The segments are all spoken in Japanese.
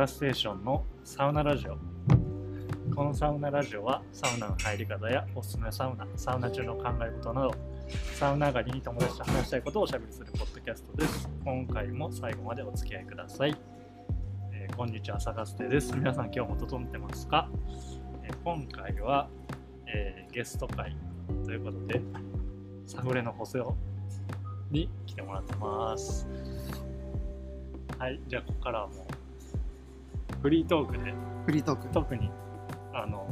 ガステーションのサウナラジオ。このサウナラジオはサウナの入り方やおすすめサウナサウナ中の考え事などサウナ上がりに友達と話したいことをおしゃべりするポッドキャストです。今回も最後までお付き合いください、えーこんにちはサガステです。皆さん今日も整ってますか、えー今回は、えーゲスト会ということでサフレの細尾に来てもらってます。はいじゃあここからはもうフリートークでフリートーク。特にあの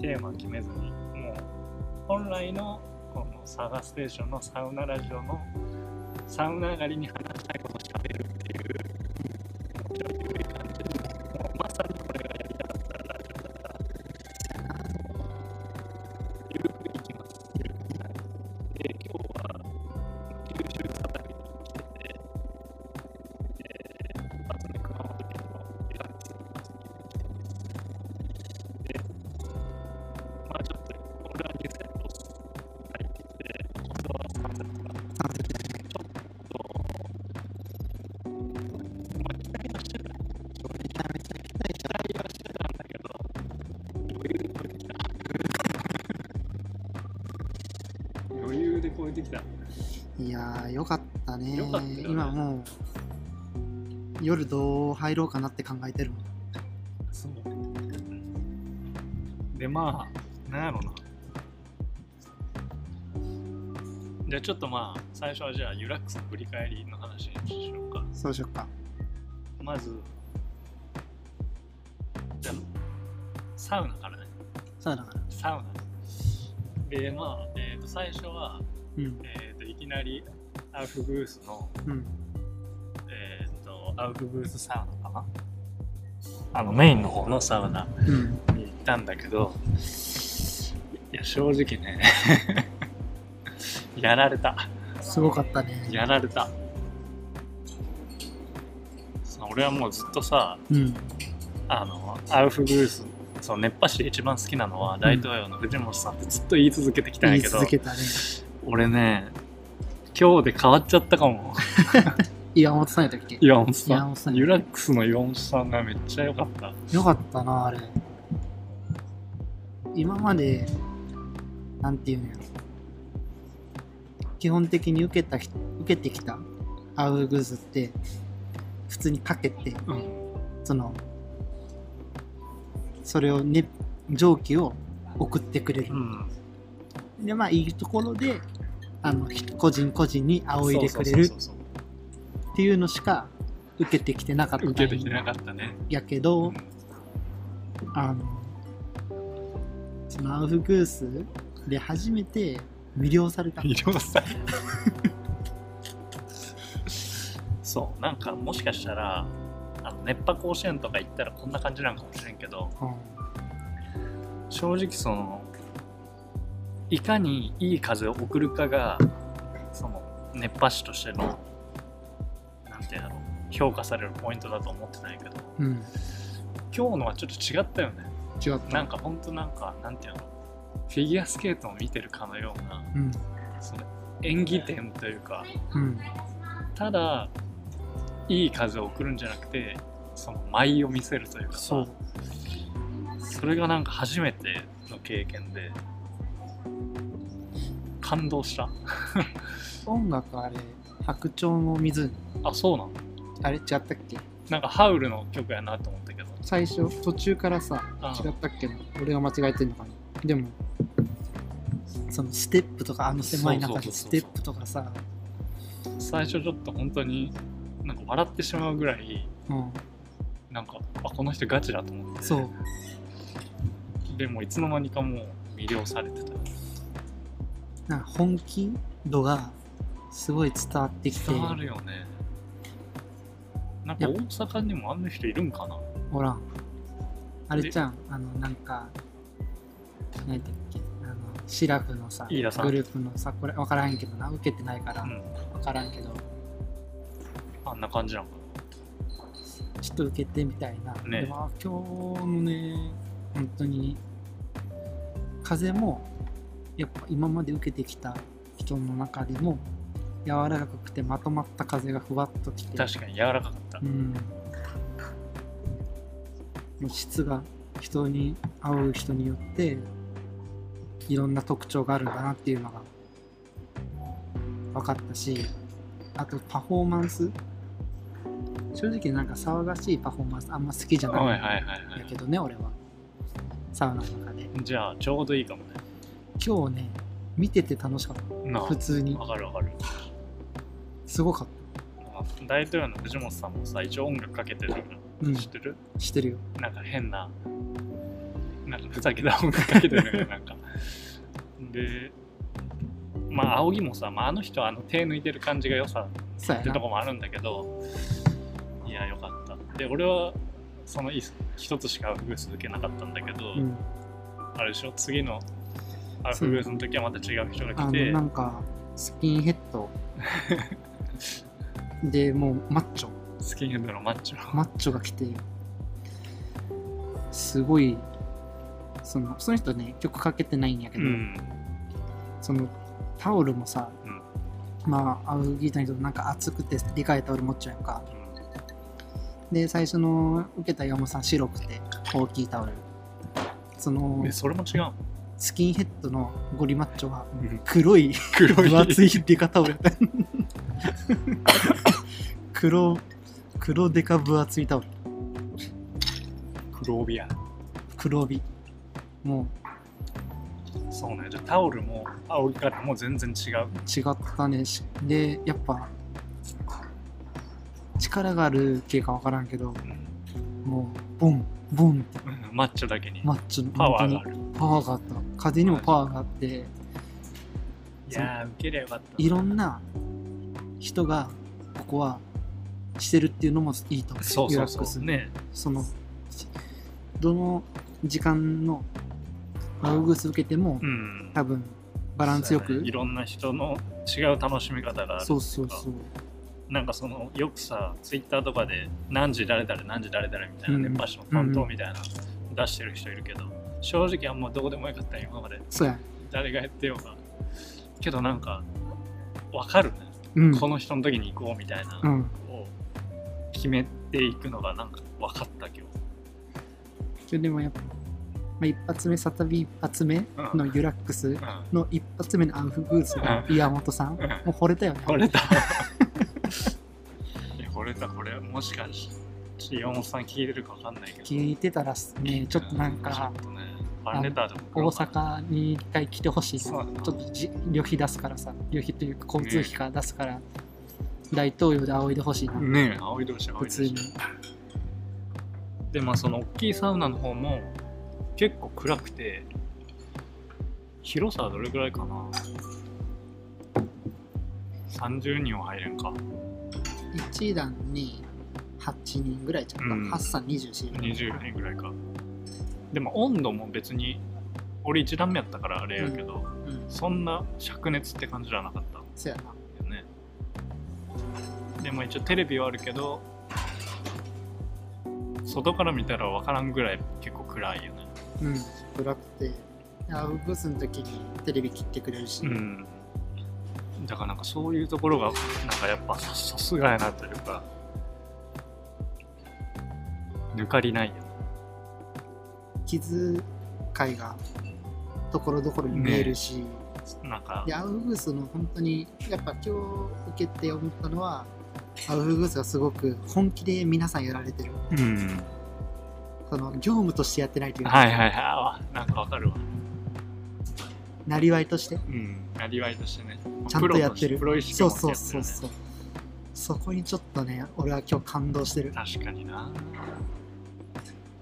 テーマ決めずにもう本来のこのサガステーションのサウナラジオのサウナ上がりに話したいことをしゃべるっていうい感じでもうまさにこれがやりたかったラジオだからゆるくいきますで今日てきたいやー、よかったね。よかったよね今もう、夜どう入ろうかなって考えてるもん。そう。で、まあ、なんやろな。じゃあちょっとまあ、最初はじゃあユラックスの振り返りの話にしようか。そうしよっか。まず、じゃあ、サウナからね。そうだから。サウナ。で、まあ、えっ、と、最初は、うん。えっ、と、いきなりアウフグースの、うん。えっ、と、アウフグースサウナかな？あの、メインの方のサウナ。うん。に行ったんだけどいや正直ね やられたすごかったね。やられた俺はもうずっとさうん。あのアウフグースその熱波師で一番好きなのは大統領の藤本さんってずっと言い続けてきたん言いやけど、続けたね。俺ね今日で変わっちゃったかも。岩本さんやったっけ？岩本さん。岩本さんユラックスの岩本さんがめっちゃ良かった。よかったな、あれ。今まで、なんていうのやろ。基本的に受けた人、受けてきたアウグーズって、普通にかけて、うん。その、それをね、蒸気を送ってくれる。うん。で、まあ、いいところで、あの、ひ個人個人に仰いでくれるっていうのしか受けてきてなかったん受けてきてなかったね。やけど、うん。あの、そのアウフグースで初めて魅了された。医療さ そう。なんかもしかしたらあの熱波甲子園とか行ったらこんな感じなんかもしれんけどうん。正直そのいかにいい風を送るかがその熱波師としてのなんていうんだろう評価されるポイントだと思ってないけどうん。今日のはちょっと違ったよね違った。なんかほんとなんかなんていうの？フィギュアスケートを見てるかのようなうん。その演技点というかうん。ただいい風を送るんじゃなくてその舞を見せるというかさそう。それがなんか初めての経験で感動した。音楽あれ、白鳥の湖。あそうなの？あれ違ったっけ？なんかハウルの曲やなと思ったけど。最初、途中からさ、あ違ったっけ？な俺が間違えてんのかな？でも、そのステップとか、あの狭い中でステップとかさ、最初ちょっと本当になんか笑ってしまうぐらいうん。なんかあこの人ガチだと思って。そう。でもいつの間にかもう魅了されてたなんか本気度がすごい伝わってきて、伝わるよね。なんか大阪にもあんな人いるんかな？おら。ん。あれちゃん、あの、なんか、何やっけ、あの、シラフのさ、グループのさ、これ分からんけどな、受けてないからうん。分からんけど、あんな感じなのかちょっと受けてみたいな。ね。でも、あ今日のね、本当に、風も、やっぱ今まで受けてきた人の中でも、柔らかくてまとまった風がふわっときて、な確かに柔らかかった。うん、の質が人に会う人によっていろんな特徴があるんだなっていうのが分かったしあとパフォーマンス。正直なんか騒がしいパフォーマンスあんま好きじゃないんはいはいはいはだけどね俺はサウナの中で。いじゃあちょうどいいかもね今日ね見てて楽しかった。な普通に。わかるわかる。すごかっ大統領の藤本さんもさ一応音楽かけてるたうん。の知ってる、してるよ。なんか変ななんかふざけた音楽かけてるのよ なんか。でまあ青木もさ、まあ、あの人はあの手抜いてる感じが良さってとこもあるんだけどいやよかった。で俺はそのい一つしかアウフグース受けなかったんだけど、うん。あれでしょ？次のアウフグースの時はまた違う人があの来てなんかスキンヘッド。でもうマッチョ。スキンヘッドのマッチョ。マッチョが来て。すごいそのその人ね曲かけてないんやけど、うん。そのタオルもさ、うん。まあアウギータにとなんか熱くてでかいタオル持っちゃうやんか。で最初の受けた山本さん白くて大きいタオル。そのでそれも違うの？スキンヘッドのゴリマッチョはうん。黒い黒い。分厚いデカタオルやった。黒黒デカ分厚いタオル。黒帯や。黒帯。もそうね。じゃあタオルも青木からも全然違う。う違ったね。しでやっぱ力がある系か分からんけどうん。もうボンボンってうんマッチョだけに。マッチョパワーがあ本るパワーがあった。風にもパワーがあって。いやー受けりゃよかった。いろんな人がここはしてるっていうのもいいと思う。そうそうリラックスそうね。そのどの時間のアウグース受けても、うん。多分バランスよく。ね。いろんな人の違う楽しみ方があるそうそうそうなんかそのよくさツイッターとかで何時誰々何時誰々みたいなうん。熱波師の担当みたいな出してる人いるけど、正直あんまどうでもよかったよ今まで誰がやってようが。けどなんかわかるね、うん。この人の時に行こうみたいなを決めていくのがなんか分かった今日けどでもやっぱ、まあ、一発目サタビ一発目のユラックスうん。の一発目のアウフグースがうん。岩本さん、うん。もう惚れたよね。惚れた。惚れたこれ。もしかして岩本さん聞いてるか分かんないけど。聞いてたらね。ちょっとなんかね大阪に一回来てほしい。な。ちょっとじ旅費出すからさ。旅費というか交通費から出すから、大統領で仰いでほしいな、ねえ青い同士青い。普通に。でまあその大きいサウナの方も結構暗くて広さはどれくらいかな？30人は入れんか。1段に8人ぐらいちゃった、うん。8三24ぐらい20人ぐらいか。でも温度も別に俺1段目やったからあれやけど、うん。そんな灼熱って感じじゃなかった。そうやな。よね。でも一応テレビはあるけど外から見たら分からんぐらい結構暗いよねうん。暗くてアウグースの時にテレビ切ってくれるし、うん。だからなんかそういうところがなんかやっぱささすがやなというか抜かりないよ。ね気遣いがところどころに見えるし、なんかでアウフグースの本当にやっぱ今日受けて思ったのはアウフグースがすごく本気で皆さんやられてる。うんその業務としてやってないというか、はいはいはい。あなんかわかるわ。なりわいとして。うんなりわいとしてね。ちゃんとやってる。プロ意識そうそうそうそう。そこにちょっとね俺は今日感動してる。確かにな。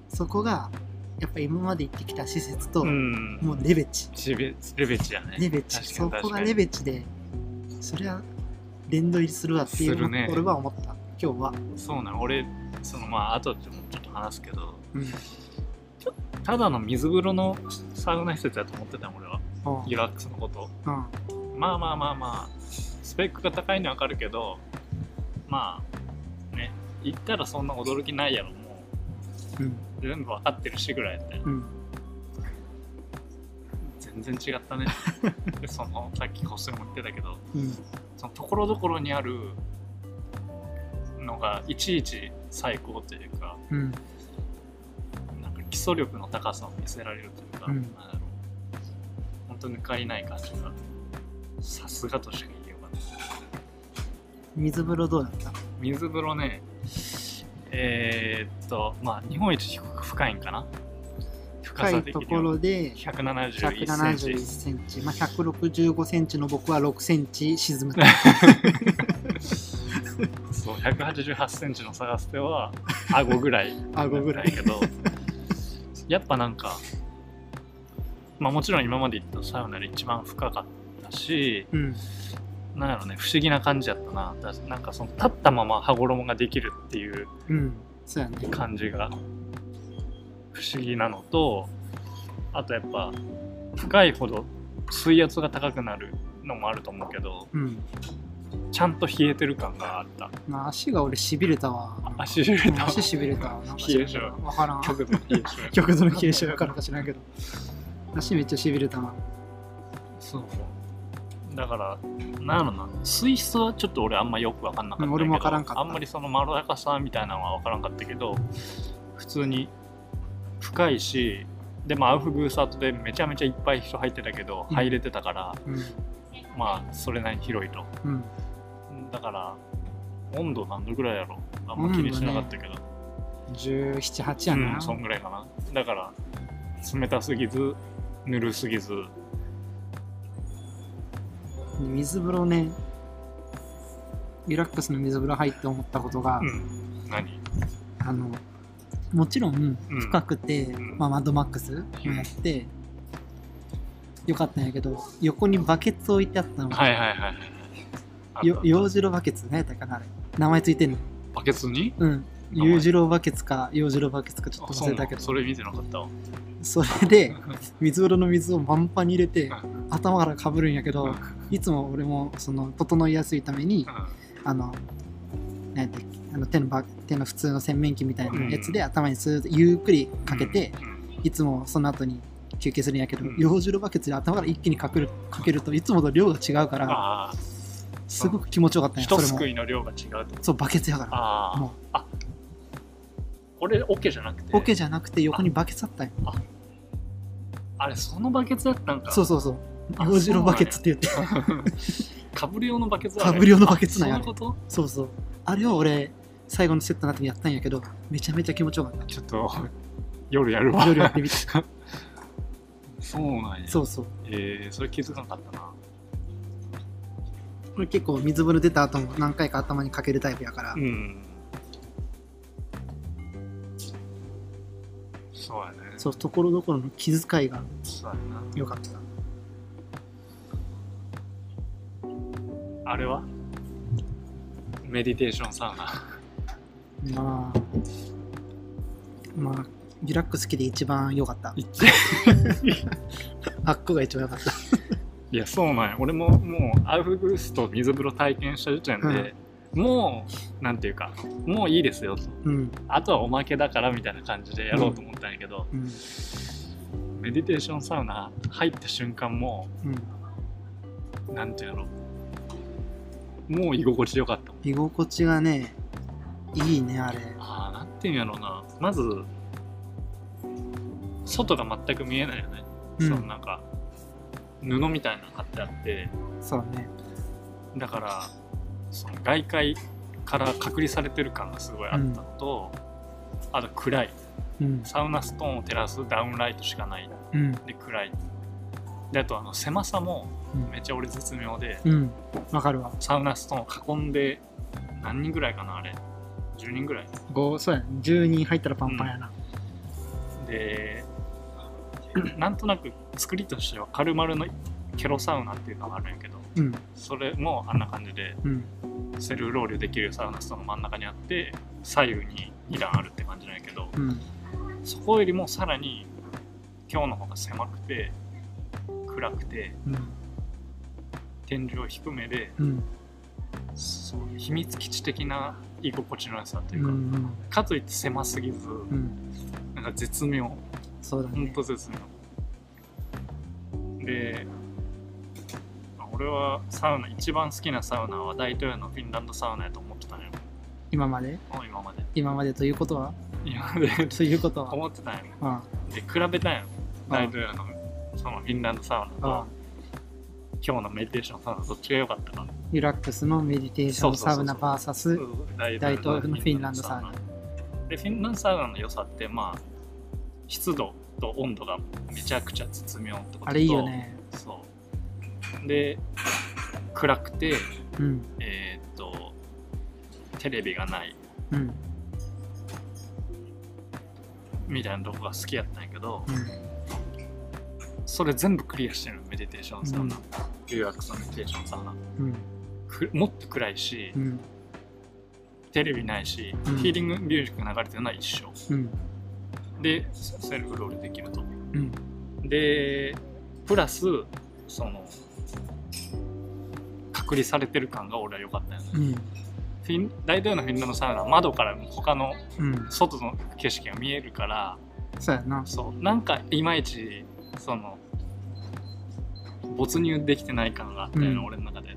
そこがやっぱ今まで行ってきた施設と、うん。もうレベチ。レベレベチやね。レベチ。そこがレベチでそれは連動入りするわっていうのね。俺は思った。今日は、そうなの俺そのまあ後でもちょっと話すけどうんただの水風呂のサウナ施設だと思ってた俺は。うんリラックスのこと。うん。まあまあまあまあ。スペックが高いのはわかるけどまあね行ったらそんな驚きないやろもう。ん。う全部わかってるしぐらいやったよ。うん。全然違ったね。でそのさっきコスも言ってたけどうん。そのところどころにあるのがいちいち最高というかうん基礎力の高さを見せられるというか、うん。なんだろう本当抜かりない感じがさすがとしか言いようがない。水風呂どうだった？水風呂ねえーっとまあ日本一深いんかな？深いところはで171セン171チセンチ、まあ、165センチの僕は6センチ沈む。そう188センチの探す手は顎ぐらい顎ぐらいだけどやっぱなんかまあもちろん今まで行ったサウナで一番深かったしうん。なんやろね不思議な感じやったなだなんかその立ったまま羽衣ができるっていう。感じが不思議なのとあとやっぱ深いほど水圧が高くなるのもあると思うけどうん。ちゃんと冷えてる感があったまあ、足が俺しびれたわ。足揺れた足しびれたわ。なんか冷え性わからん。極度に冷え性極度の冷え性やからか知らんけど。足めっちゃしびれたな。そうだからなんやろな水質はちょっと俺あんまよく分かんなかったけど、うん俺も分からんかったあんまりそのまろやかさみたいなのは分からんかったけど普通に深いしでもアウフグースアートでめちゃめちゃいっぱい人入ってたけど、うん入れてたからうん。まあそれなりに広いとうん。だから温度何度ぐらいやろあんま気にしなかったけど、17、8やな。うん、そんぐらいかな。だから冷たすぎずぬるすぎず。水風呂ね、リラックスの水風呂入って思ったことが、うん。何？あの、もちろんうん。深くて、ん。まあ、マッドマックスもやって、よかったんやけど、横にバケツ置いてあったの。はいはいはいよ洋次郎バケツ何やったかなあれ名前ついてんの。バケツに？うん。名前。裕次郎バケツか洋次郎バケツかちょっと忘れたけど。それ見てなかったわ。それで水風呂の水を満帆に入れてう頭からかぶるんやけどうんいつも俺もその整いやすいためにあの何やったっけあの手のバ手の普通の洗面器みたいなやつで頭にスーッとゆっくりかけてうん。いつもその後に休憩するんやけどうん。洋次郎バケツで頭から一気にかけるかけるといつもと量が違うからすごく気持ちよかったんや一それも。すくいの量が違うそうバケツやから。あもあこれオケじゃなくて。うオケじゃなくて横にバケツあったんやあれそのバケツやったんか。そうそうそう。あ洋次郎バケツって言って。かぶり用のバケツかぶり用のバケツなんや。あそうそうそう。あれを俺、最後のセットの後にやったんやけど、めちゃめちゃ気持ちよかった。ちょっと夜やるわ。夜やってみて。そうなんや。そうそう。えー、それ気づかなかったな結構水風呂出た後も何回か頭にかけるタイプやから。う、ん。そうやね。そう、ところどころの気遣いがそうやな。良かった。あれは？メディテーションサウナ。まあ、まあ、リラックス期で一番良かった。あっこが一番良かった。いやそうなんや。俺ももうアウフグースと水風呂体験した時点で、もうなんていうかもういいですよと。うん。あとはおまけだからみたいな感じでやろうと思ったんやけど、うん。メディテーションサウナ入った瞬間もうん。なんていうの？もう居心地よかった居心地がね、いいね、あれ。ああなんていうんやろうな。まず外が全く見えないよね、うん。そのなんか布みたいなの貼ってあってそうね。だからその外界から隔離されてる感がすごいあったのと、あと暗いうん。サウナストーンを照らすダウンライトしかないうん。で暗いであとあの狭さもうんめっちゃ俺絶妙で、うん。わかるわ。サウナストーンを囲んで何人ぐらいかなあれ10人ぐらい5そうやね10人入ったらパンパンやな、でなんとなく作りとしてはカルマルのケロサウナっていうのがあるんやけどうん。それもあんな感じでうん。セルロールできるサウナストーンの真ん中にあって左右に2段あるって感じなんやけどうん。そこよりもさらに今日の方が狭くて暗くてうん。天井低めでうん。そう秘密基地的な居心地の良さとういうか、んかといって狭すぎずうん。なんか絶妙。ほんそうだね。と絶妙でまあ俺はサウナ一番好きなサウナは大東洋のフィンランドサウナやと思ってたのよ今まで？今まで。今までということは？今まで。そういうことは？思ってたんや。あで比べたんや。大統領のそのフィンランドサウナとあ今日のメディテーションサウナどっちが良かったか。リラックスのメディテーションサウナ VS 大大統領のフィンランドサウナ。でフィンランドサウナの良さってまあ湿度と温度がめちゃくちゃ絶妙ってこととあれいいよね。そう。で暗くてうん。えーっとテレビがない。うん。みたいなとこが好きやったんやけどうん。それ全部クリアしてるメディテーションサウナ、うん。リラックスのメディテーションサウナうん。くもっと暗いし、うん。テレビないし、うん。ヒーリングミュージック流れてるのは一緒。うんでセルフロールできると。うん。でプラスその隔離されてる感が俺は良かったよね、うん。フィン大体のフィンランドサウナは窓から他のうん。外の景色が見えるからそうやな。そう。なんかいまいちその没入できてない感があったよね、うん。俺の中で。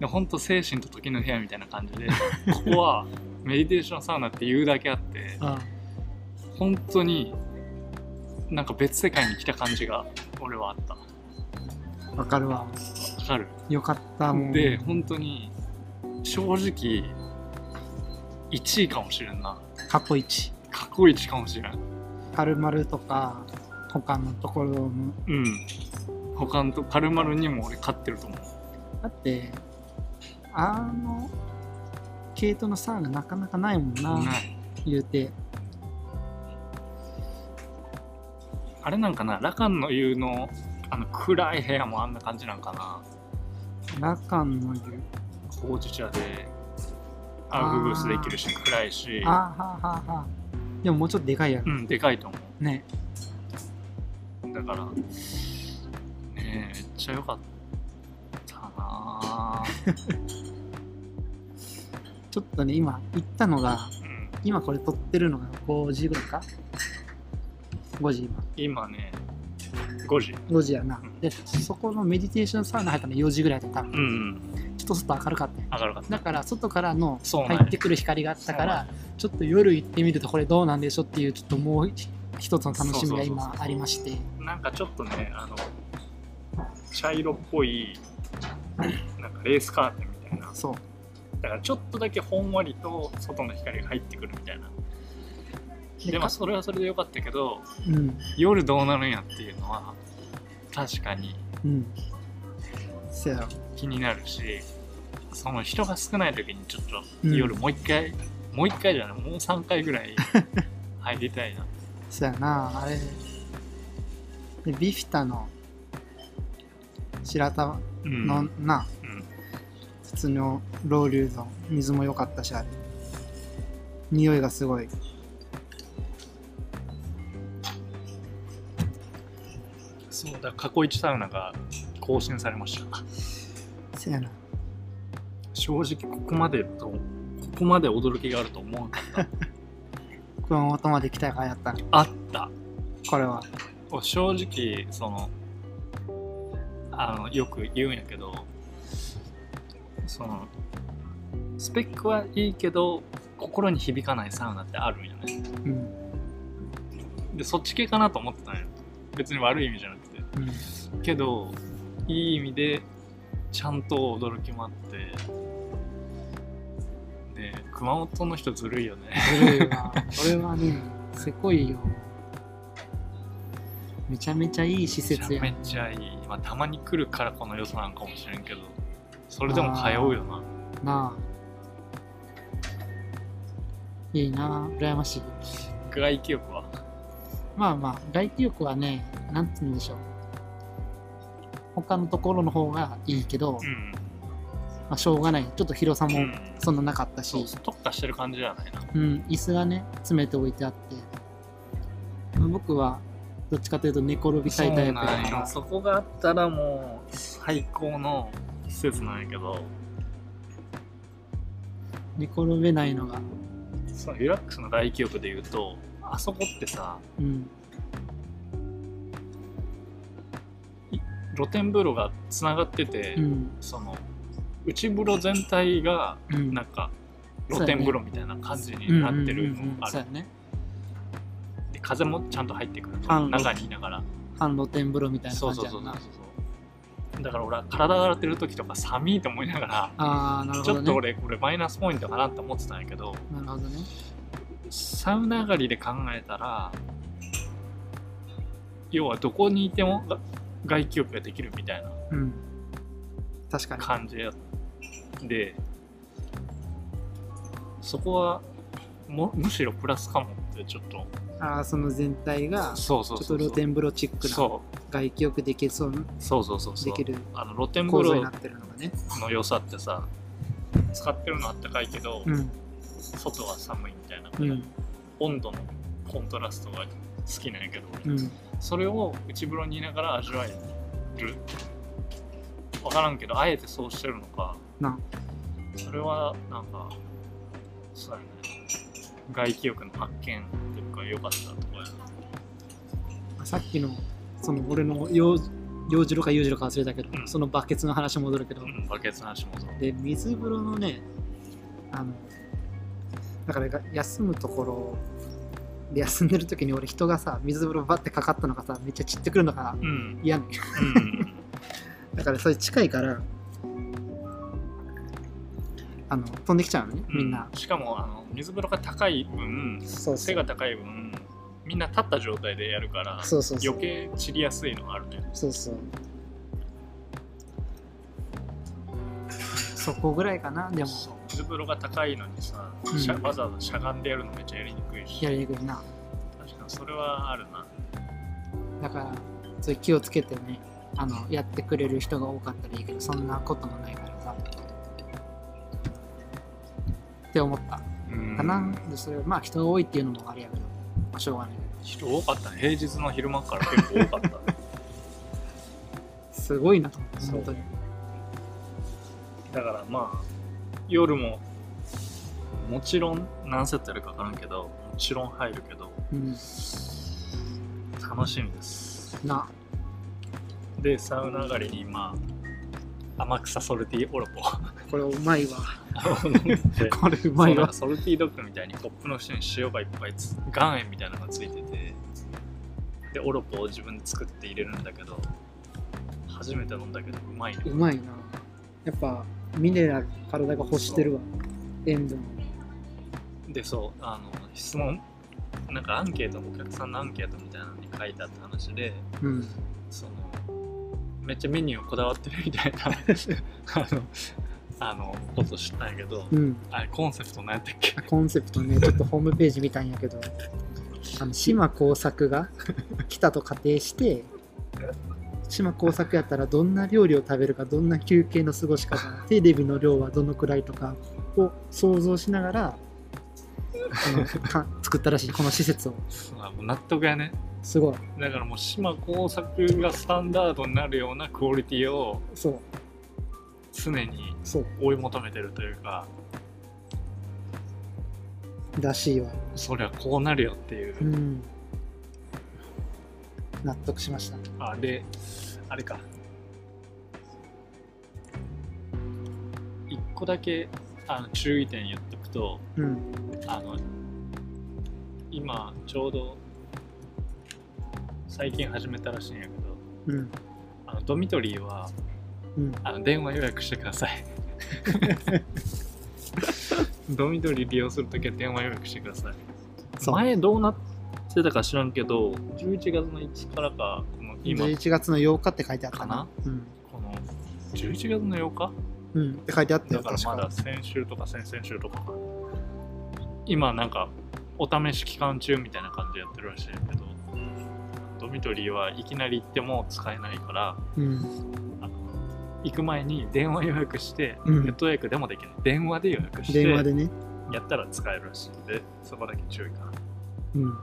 で本当精神と時の部屋みたいな感じでここはメディテーションサウナって言うだけあってあ 本当になんか別世界に来た感じが俺はあった。わわかるわ。かる。よかったもん。で本当に正直1位かもしれんな。過去一。過去一かもしれん。パルマルとか他のところの。うん。他のとパルマルにも俺勝ってると思う。だってあの系統のサウナなかなかないもんな。ない。言うてあれなんかなラカンの言うのあの暗い部屋もあんな感じなんかな。ラカンの湯ほうじ茶でアウフグースできるし暗いし。あーはーはーはー。でももうちょっとでかいやろうんでかいと思ね。うだからねえめっちゃ良かったな。ちょっとね今行ったのがうん。今これ撮ってるのが5時ぐらいか？5時今今ね5時。5時やな。うん。でそこのメディテーションサウナ入ったの4時ぐらいで多分うんうん。ちょっと外明るかった。よ明るかった。だから外からのそうなんや。入ってくる光があったからちょっと夜行ってみるとこれどうなんでしょうっていうちょっともう一つの楽しみが今ありまして。なんかちょっとねあの茶色っぽいなんかレースカーテンみたいな。そう。だからちょっとだけほんわりと外の光が入ってくるみたいなでもかそれはそれでよかったけどうん。夜どうなるんやっていうのは確かにうん。気になるしその人が少ない時にちょっとうん。夜もう一回、もう一回じゃないもう3回ぐらい 入りたいな。そやなあれ。でビフィタの白玉うん。の、な。うん。普通のロウリュの水も良かったしあれ。匂いがすごいそうだ過去一サウナが更新されました。せやな。正直ここまでとここまで驚きがあると思わなかった。熊本まで来たからやった。のあった。これは。正直そのあのよく言うんやけどそのスペックはいいけど心に響かないサウナってあるんよね。うん。でそっち系かなと思ってたんよ別に悪い意味じゃなくてうんけどいい意味でちゃんと驚きもあって。で熊本の人ずるいよね。ずるいわ。これはねせこいよ。めちゃめちゃいい施めち設やゃめちゃいい、まあ、たまに来るからこの良さなんかもしれんけどそれでも通うよな。なあ。いいな羨ましい。外気浴は？まあまあ外気浴はねなんて言うんでしょう他のところの方がいいけど、うん。まあ、しょうがない。ちょっと広さもうん。そんななかったし、そう特化してる感じじゃないなうん、椅子がね詰めて置いてあって。まあ僕はどっちかというと寝転びたいタイプだから。そこがあったらもう最高の施設なんやけど。寝転べないのが。そのリラックスの外気浴で言うとあそこってさうん露天風呂がつながってて、うん。その内風呂全体がうん。なんか露天風呂みたいな感じにうんなってるのがある。ね。風もちゃんと入ってくる中にいながら。半露天風呂みたいなそうそう感じやなそうそうそう。だから俺は体洗ってる時とか寒いと思いながらああなるちょっとほどね俺これマイナスポイントかなって思ってたんやけど。なるほどね。サウナ上がりで考えたら要はどこにいてもが外気浴ができるみたいなうん。確かに。感じでそこはもむしろプラスかもってちょっと。ああその全体がちょっと露天風呂チックなそ外気浴できそうそうそうそうそう。できるあの露天風呂になってるのがね。の良さってさ使ってるのあったかいけど、うん。外は寒いみたいな、うん。温度のコントラストが好きなんやけど、うんそれを内風呂にいながら味わえる。分からんけどあえてそうしてるのか。な。それはなんかそうやね。外気浴の発見っていうか良かったとこやなさっきのその俺の洋洋次郎か裕次郎か忘れたけど、うん。そのバケツの話戻るけど、うんバケツの話もそうで水風呂のねあのだからが休むところで休んでる時に俺人がさ水風呂バッてかかったのがさめっちゃ散ってくるのがうん。嫌ねうん。だからそれ近いからあの飛んできちゃうのねみんな、うしかもあの水風呂が高い分背が高い分みんな立った状態でやるからそうそう余計散りやすいのがあるね。そうそう。そこぐらいかなでも。そう水風呂が高いのにさ、うん。しゃわざわざしゃがんでやるのめっちゃやりにくいし。やりにくいな。確かにそれはあるな。だからそういう気をつけてねあのやってくれる人が多かったらいいけどそんなこともないからさ。って思った。うん。かな、でそれまあ人が多いっていうのもあれやけど、まあ、しょうがない。け人多かったね。平日の昼間から結構多かった。ど すごいなと思って本当に。だからまあ夜ももちろん何セットやるか分からんけどもちろん入るけどうん。楽しみです。な。でサウナ上がりにまあ天草ソルティーオロポこれうまいわ。これうまいわ。ソルティードッグみたいにコップの下に塩がいっぱいつ岩塩みたいなのがついててでオロポを自分で作って入れるんだけど初めて飲んだけどうまいね。うまいな。やっぱミネラル体が欲してるわ。塩分。でそうあの質問。なんかアンケートお客さんのアンケートみたいなのに書いてあった話でうん。そのめっちゃメニューこだわってるみたいな あのあのこと知ったんやけど、うん。あれコンセプト何やったっけ？コンセプトね。ちょっとホームページ見たんやけど。あの島耕作が来たと仮定して島耕作やったらどんな料理を食べるかどんな休憩の過ごし方テレビの量はどのくらいとかを想像しながらか作ったらしいこの施設を。納得やねすごい。だからもう島工作がスタンダードになるようなクオリティをそう。常に追い求めてるというか。らしいわ。そりゃこうなるよっていう、うん。納得しました。あであれか。一個だけあの注意点言っとくとうん。あの今ちょうど最近始めたらしいんやけどうん。あのドミトリーはうん。あの電話予約してください。ドミトリー利用するときは電話予約してください。前どうなってたか知らんけど11月の1からか今。11月の8日って書いてあったかな。うん。この11月の8日？うん。って書いてあっただよ確か。からまだ先週とか先々週とかか今なんかお試し期間中みたいな感じでやってるらしいけどドミトリーはいきなり行っても使えないからうん。行く前に電話予約して、うん。ネット予約でもできない電話で予約して電話でね。やったら使えるらしいんでそこだけ注意かな。うん。ど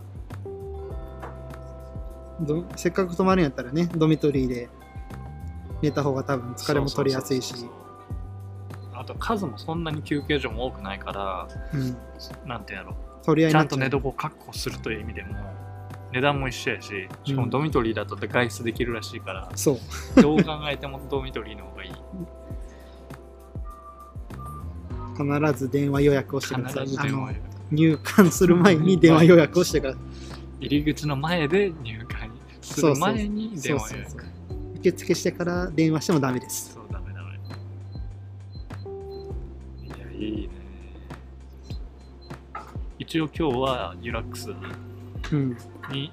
せっかく泊まるんやったらねドミトリーで寝た方が多分疲れも取りやすいし。あと数もそんなに休憩所も多くないからうん。なんてやろ。取り合いちゃんと寝床を確保するという意味でも値段も一緒やししかもドミトリーだと外出できるらしいから、そう。どう考えてもドミトリーの方がいい。必ず電話予約をしてください。必ず電話予約。あの入館する前に電話予約をしてください。入り口の前で入会する前に電話予約受付してから電話してもダメです。そうダメダメいやいいね。一応今日はユラックスうんに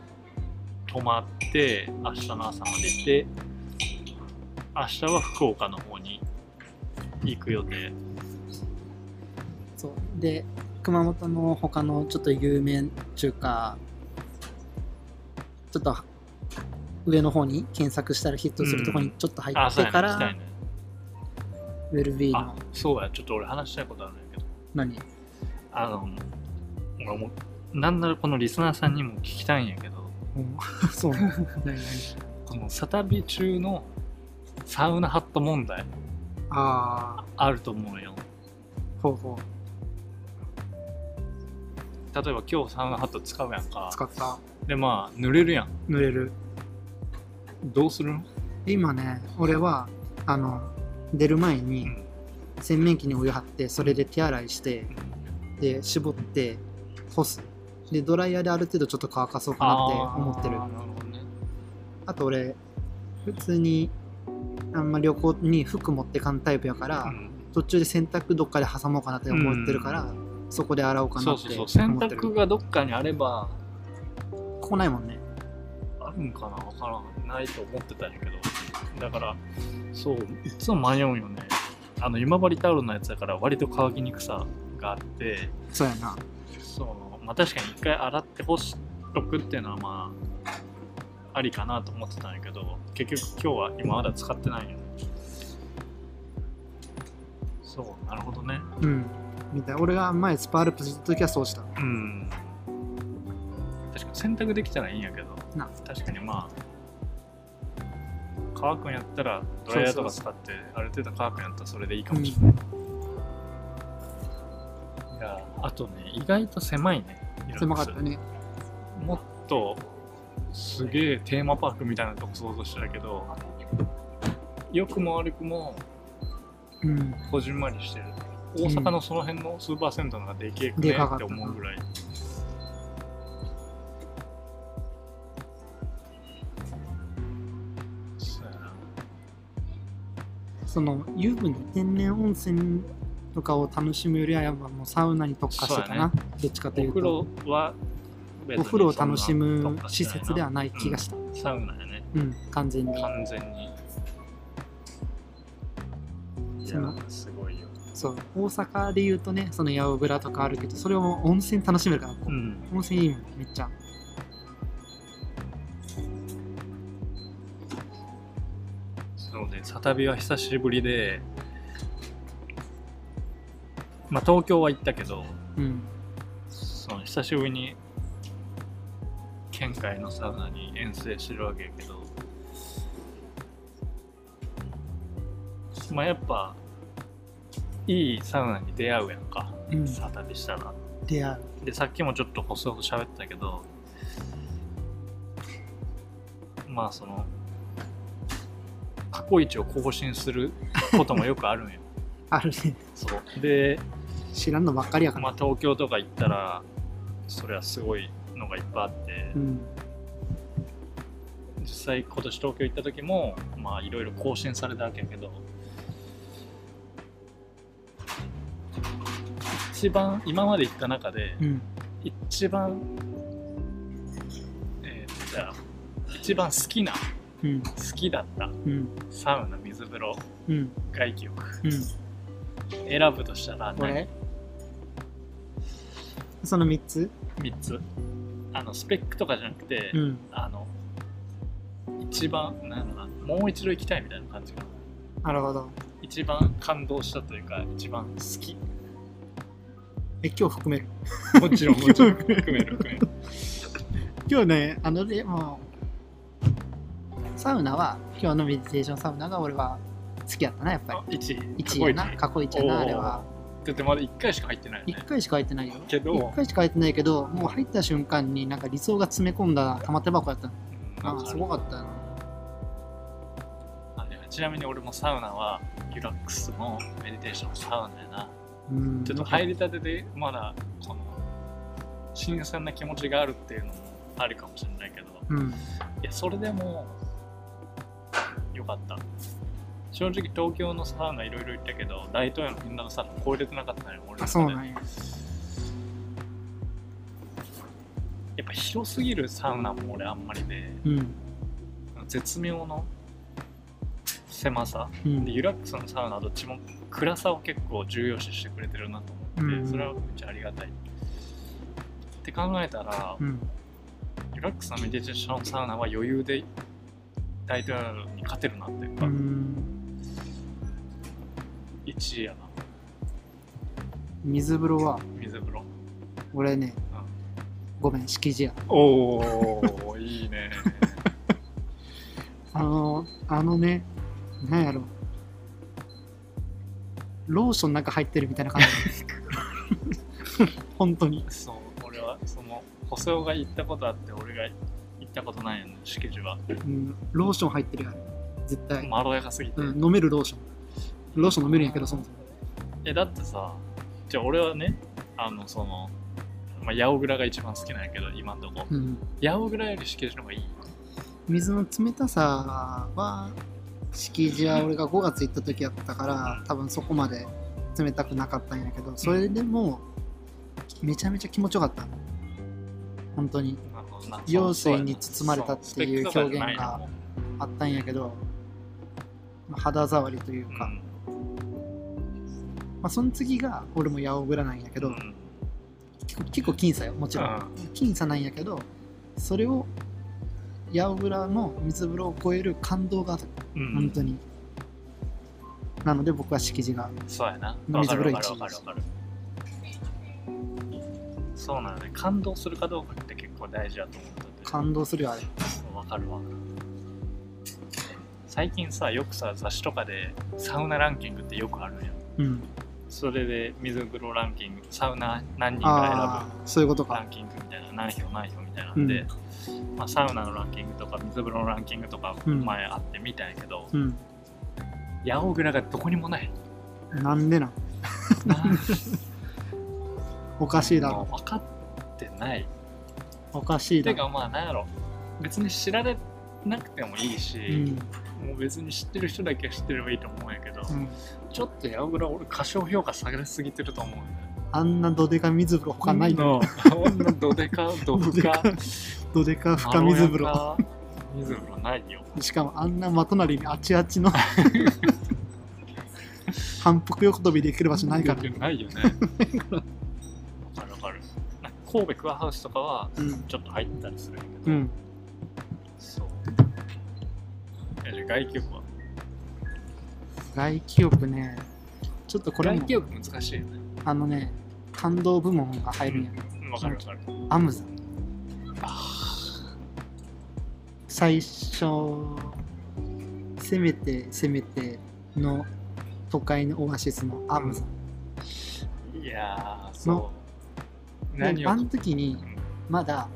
泊まって明日の朝までいて明日は福岡の方に行く予定。そう。で熊本の他のちょっと有名中華ちょっと上の方に検索したらヒットするところにちょっと入ってから、行きたいねウェルビーあのそうやちょっと俺話したいことあるんだけど。何？あの俺もなんならこのリスナーさんにも聞きたいんやけど。うん。そう。このサタビ中のサウナハット問題あああると思うよ。ほうほ例えば今日サウナハット使うやんか。う使った。でまあ濡れるやん。濡れるどうするの？今ね俺はあの出る前にうん。洗面器にお湯張ってそれで手洗いしてで絞って干す。でドライヤーである程度ちょっと乾かそうかなって思ってる。あと俺普通にあんま旅行に服持ってかんタイプやから、うん。途中で洗濯どっかで挟もうかなって思ってるから、そこで洗おうかなってそうそう思ってる濯がどっかにあればここないもんね。あるんかな？わからんないと思ってたんやけど。だからそういつも迷うんよね。あの今治タオルのやつだから割と乾きにくさがあって。そうやな。そう。まあ確かに一回洗って干しとくっていうのはまあありかなと思ってたんやけど。結局今日は今まだ使ってないよね。そうなるほどね。うん。みた。い俺が前スパールプする時はそうした。うん。確かに洗濯できたらいいんやけど。な。確かにまあ乾くんやったらドライヤーとか使ってある程度乾くんやったらそれでいいかもしれない、いやあとね意外と狭いね。狭かったね。もっとすげえテーマパークみたいなとこ想像してたけど良くも悪くもうん。こじんまりしてる。大阪のその辺のスーパーセンターのがでけえくねって思うぐらいその湯船天然温泉とかを楽しむよりはやっぱもうサウナに特化してたな、どっちかというお風呂とお風呂を楽しむ施設ではない気がした。サウナやね。うん、完全に。完全に。いそすごいよ。そう大阪で言うとねその八百蔵とかあるけどそれを温泉楽しめるから、うん。温泉いいもんめっちゃサタビは久しぶりで、まあ東京は行ったけど、うん。その久しぶりに県外のサウナに遠征してるわけやけど、まあやっぱ、いいサウナに出会うやんか、うん。サタビしたら。出会う。で、さっきもちょっと細々喋ってたけど、まあその、過去一を更新することもよくあるんよ。あるねそう。で、知らんのばっかりやから、まあ東京とか行ったら、それはすごいのがいっぱいあって、うん実際今年東京行った時も、まあいろいろ更新されたわけやけど、一番、今まで行った中で、うん一番、えーじゃあ、一番好きな、好きだったうん。サウナ、水風呂、うん。外気浴、うん。選ぶとしたら何？俺その3つ ?3 つ。あの、スペックとかじゃなくて、うん。あの、一番、なんだろうな、もう一度行きたいみたいな感じかな。なるほど。一番感動したというか、一番好き。え今日含める？もちろん、もちろん、含める、含める。今日ねあのでもうサウナは今日のメディテーションサウナが俺は好きやったなやっぱあ、1位。り1位やな。過去1やなあれは。だってまだ1回しか入ってないよね。1。回しか入ってないよ。けど。1回しか入ってないけどもう入った瞬間になんか理想が詰め込んだ玉手箱やったの。うんああすごかったよなちなみに俺もサウナはリラックスのメディテーションサウナやな。うん。ちょっと入りたてでまだこの新鮮な気持ちがあるっていうのもあるかもしれないけど。うん。いやそれでもよかった。正直東京のサウナいろいろ行ったけど大東洋のみんなのサウナ超えれてなかったのよ俺のあ中で。そうなんややっぱ広すぎるサウナも俺あんまりでうん。絶妙の狭さ。うん。でユラックスのサウナはどっちも暗さを結構重要視してくれてるなと思って、うん。それはめっちゃありがたい。って考えたら、うん。ユラックスのメディテーションサウナは余裕で大統領に勝てるなっていううか、ん1位やな。水風呂は？水風呂。俺ねごめん敷地や。おおいいね。あのあのねなんやろ。ローションなんか入ってるみたいな感じ。本当に。そう俺はその細尾が行ったことあって俺がたことないよね敷地は。うん、ローション入ってるやん。絶対、まろやかすぎて、うん、飲めるローション。ローション飲めるんやけどそもそも。えだってさじゃあ俺はねあのそのまあ、八百蔵が一番好きなんやけど今んとこ。うん、八百蔵より敷地の方がいい？水の冷たさは敷地は俺が5月行った時やったから多分そこまで冷たくなかったんやけどそれでもめちゃめちゃ気持ちよかった。本当になるほどな陽水に包まれたっていう表現あったんやけどまあ肌触りというか、うん。まあ、その次が俺も八百蔵なんやけど、うん。結構僅差よもちろん、僅差なんやけどそれを八百蔵の水風呂を超える感動があるうん。本当に、なので僕は敷地が。そうやな。水風呂わかるわかるわかる。そうなのね。感動するかどうかって結構大事だと思ってて。感動するよあれわかるわ。最近さ、よくさ、雑誌とかでサウナランキングってよくあるんや。うんそれで水風呂ランキング、サウナ何人あがあそういうことか選ぶランキングみたいな、何票何票みたいなんで、まあ、サウナのランキングとか水風呂のランキングとかうん前あってみたんやけど、うん八百蔵がどこにもない。なんでなん？おかしいだろ。分かってない。おかしいだろ。てかまあなんやろ。別に知られなくてもいいし、うん。もう別に知ってる人だけ知ってればいいと思うんやけど、うん。ちょっと八百倉俺過小評価されすぎてると思う。んだよあんなどでか水風呂他ないよのこん。などでか どふか。どでか深水風呂。水風呂ないよ。しかもあんな真隣にあちあちの 反復横跳びできる場所ないからないよね 神戸クアハウスとかはうん。ちょっと入ったりするんやけど、うん。そう。えじゃあ外気浴は？外気浴ね。ちょっとこれも。外気浴難しいよね。あのね感動部門が入るんや、うん。わかるわかる。アムザあ最初攻めて攻めての都会のオアシスのアムザ、ーいやーそう何を。であの時にまだ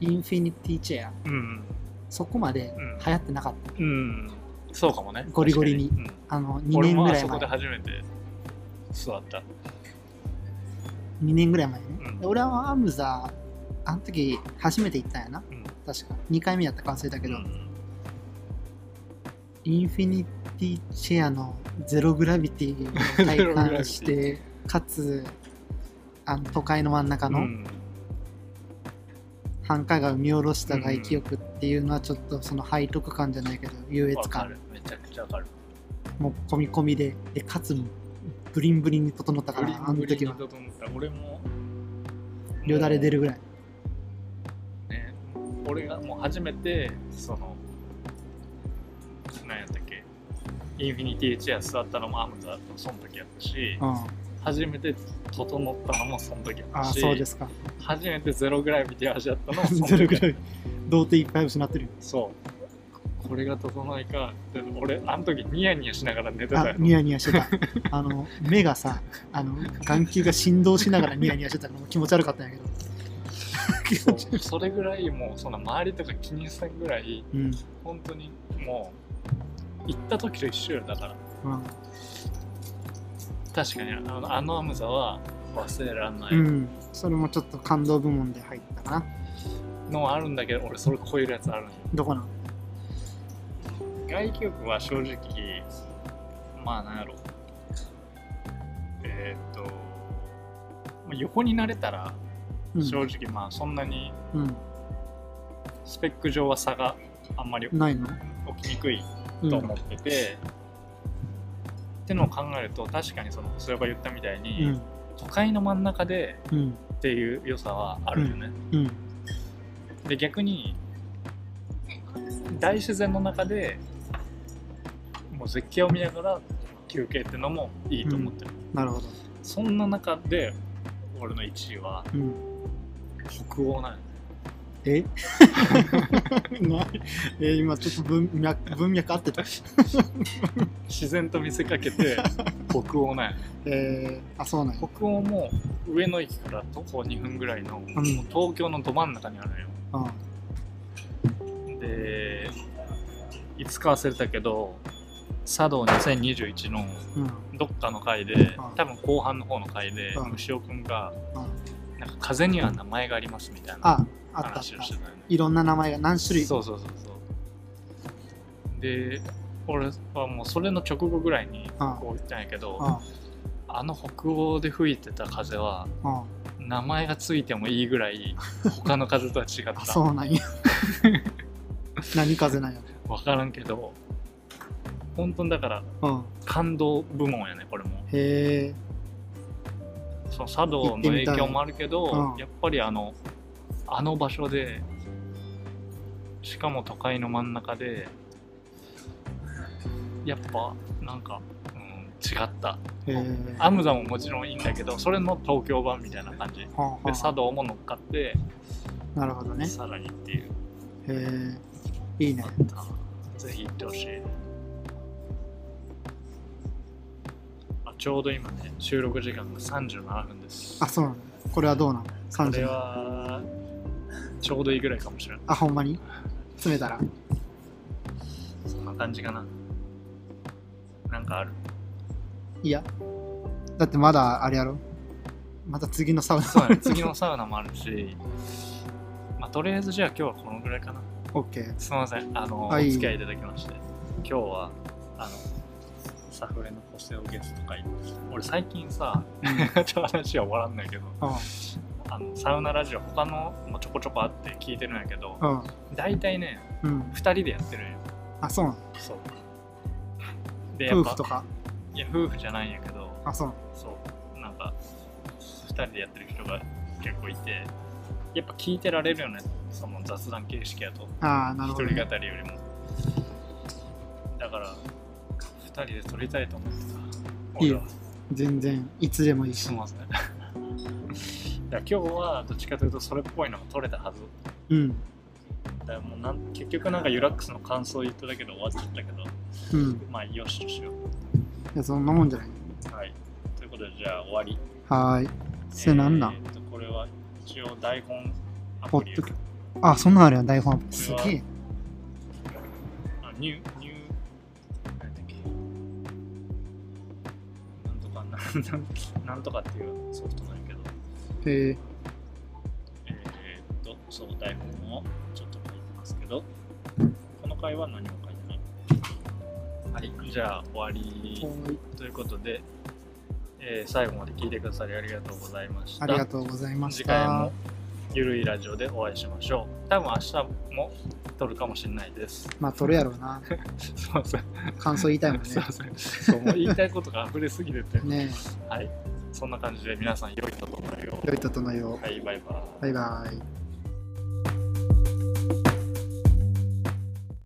インフィニティチェアうん。そこまでうん。流行ってなかった、うん。そうかもね。ゴリゴリに。確かあのうん。2あそこでぐらい前。初めて座った。2年ぐらい前ね、うん。で俺はアムザあの時初めて行ったんやな。うん。確か。2回目やったか忘れたけど、うん。インフィニティチェアのゼログラビティを体感してかつあの都会の真ん中のうん。繁華街を見下ろした外気浴っていうのはちょっとその背徳感じゃないけど優越感。る。めちゃくちゃわかる。もう込み込みででかつブリンブリンに整ったからあの時は。俺もよだれ出るぐらい。ね。俺がもう初めてその何やったっけ。インフィニティチェア座ったのもアムザのその時やったし。うん初めて整ったのもその時やっあそうですか。初めてゼログラビティ味わったのもその時 ゼロぐらい童貞いっぱい失ってる？よそう。これが整いかで俺あの時ニヤニヤしながら寝てたよ。あニヤニヤしてた。あの目がさあの眼球が振動しながらニヤニヤしてたのも気持ち悪かったんやけど。気そ持ち悪う。それぐらいもうその周りとか気にせんぐらいいうん。本当にもう行った時と一緒よだから。うん確かにあのあのアムザは忘れらんない、うん、それもちょっと感動部門で入ったかな。のあるんだけど俺それ超えるやつあるんよ。どこなん外気浴は正直まあなんやろ。えーっとまあ横になれたらうん。正直まあそんなにうん。スペック上は差があんまりないの？起きにくいうんと思ってて、ってのを考えると確かにそのそれが言ったみたいに、うん。都会の真ん中でうん。っていう良さはあるよね、うん。で逆に大自然の中でもう絶景を見ながら休憩ってのもいいと思ってる、なるほど。そんな中で俺の1位はうん。北欧なんよえ？なえ今ちょっと文脈文脈合ってた。自然と見せかけて 北欧なんよえー、あ、そうなんや。北欧も上野駅から徒歩2分ぐらいの、もう東京のど真ん中にあるのようん。でいつか忘れたけど茶道2021のうん。どっかの回でうん多分後半の方の回でうん虫尾くんがうん。なんか風には名前がありますみたいなあ、あったあった。いろんな名前が何種類そうそうそうそうで俺はもうそれの直後ぐらいにうんこう言ったんやけどうん。あの北欧で吹いてた風はうん。名前がついてもいいぐらい他の風とは違っ あ、たそうなんや。何風なんや。分からんけど本当にだからうん。感動部門やねこれもへえ。その茶道の影響もあるけど、うんやっぱりあのあの場所でしかも都会の真ん中でやっぱなんか、うん、違った。アムザももちろんいいんだけどそれの東京版みたいな感じではあは茶道も乗っかってあ、なるほどね。さらにっていうへえ。いいね。ぜひ行ってほしいあちょうど今ね収録時間が37分ですあ、そうなの。これはどうなのこれ ?30。はちょうどいいぐらいかもしれないあ、ほんまに？詰めたら。そんな感じかな。なんかある？いや。だってまだあれやろ。また次のサウナ。そうだね。次のサウナもあるし。まあとりあえずじゃあ今日はこのぐらいかな。オッケー。すみません。あの、はい。お付き合いいただきまして。今日はあのサフレの補正をゲスト会俺最近さ ちょっと話は終わらんないけど。うん。あのサウナラジオ他のもちょこちょこあって聞いてるんやけどうん。大体ねうん。2人でやってるんよ。あ、そうなの？そう。で夫婦とか？いや夫婦じゃないんやけどあ、そう。そう。なんか2人でやってる人が結構いてやっぱ聞いてられるよねその雑談形式やと。ああ、なる一ほど、ね。人語りよりも。だから2人で撮りたいと思ってた。いいよ。全然、いつでもいいし。ませんだから今日はどっちかというとそれっぽいのが撮れたはずうん。だからもうなん結局なんかユラックスの感想を言っただけで終わっちゃったけどうん。まあよしとしよいや、そんなもんじゃない。うはいということでじゃあ終わりはーい。それなんなん、えこれは一応台本アプリあ、そんなんあるやん、台本。すげえ。あニューニュー何だっけなんとか なんとかっていうソフトなんやけどへえ。えーっとそう台本をちょっと書いてますけどこの回は何も書いてない。はいじゃあ終わりはい。ということで、えー最後まで聞いてくださりありがとうございました。ありがとうございました。次回も。ゆるいラジオでお会いしましょう。多分明日も撮るかもしれないです。まあ、取るやろうな。すいません感想言いたいもんね。すい。ませんそうもう言いたいことが溢れすぎてて。ねはいそんな感じで皆さん良いととのよえ、良いととのよはいバイバイ。バイバイ。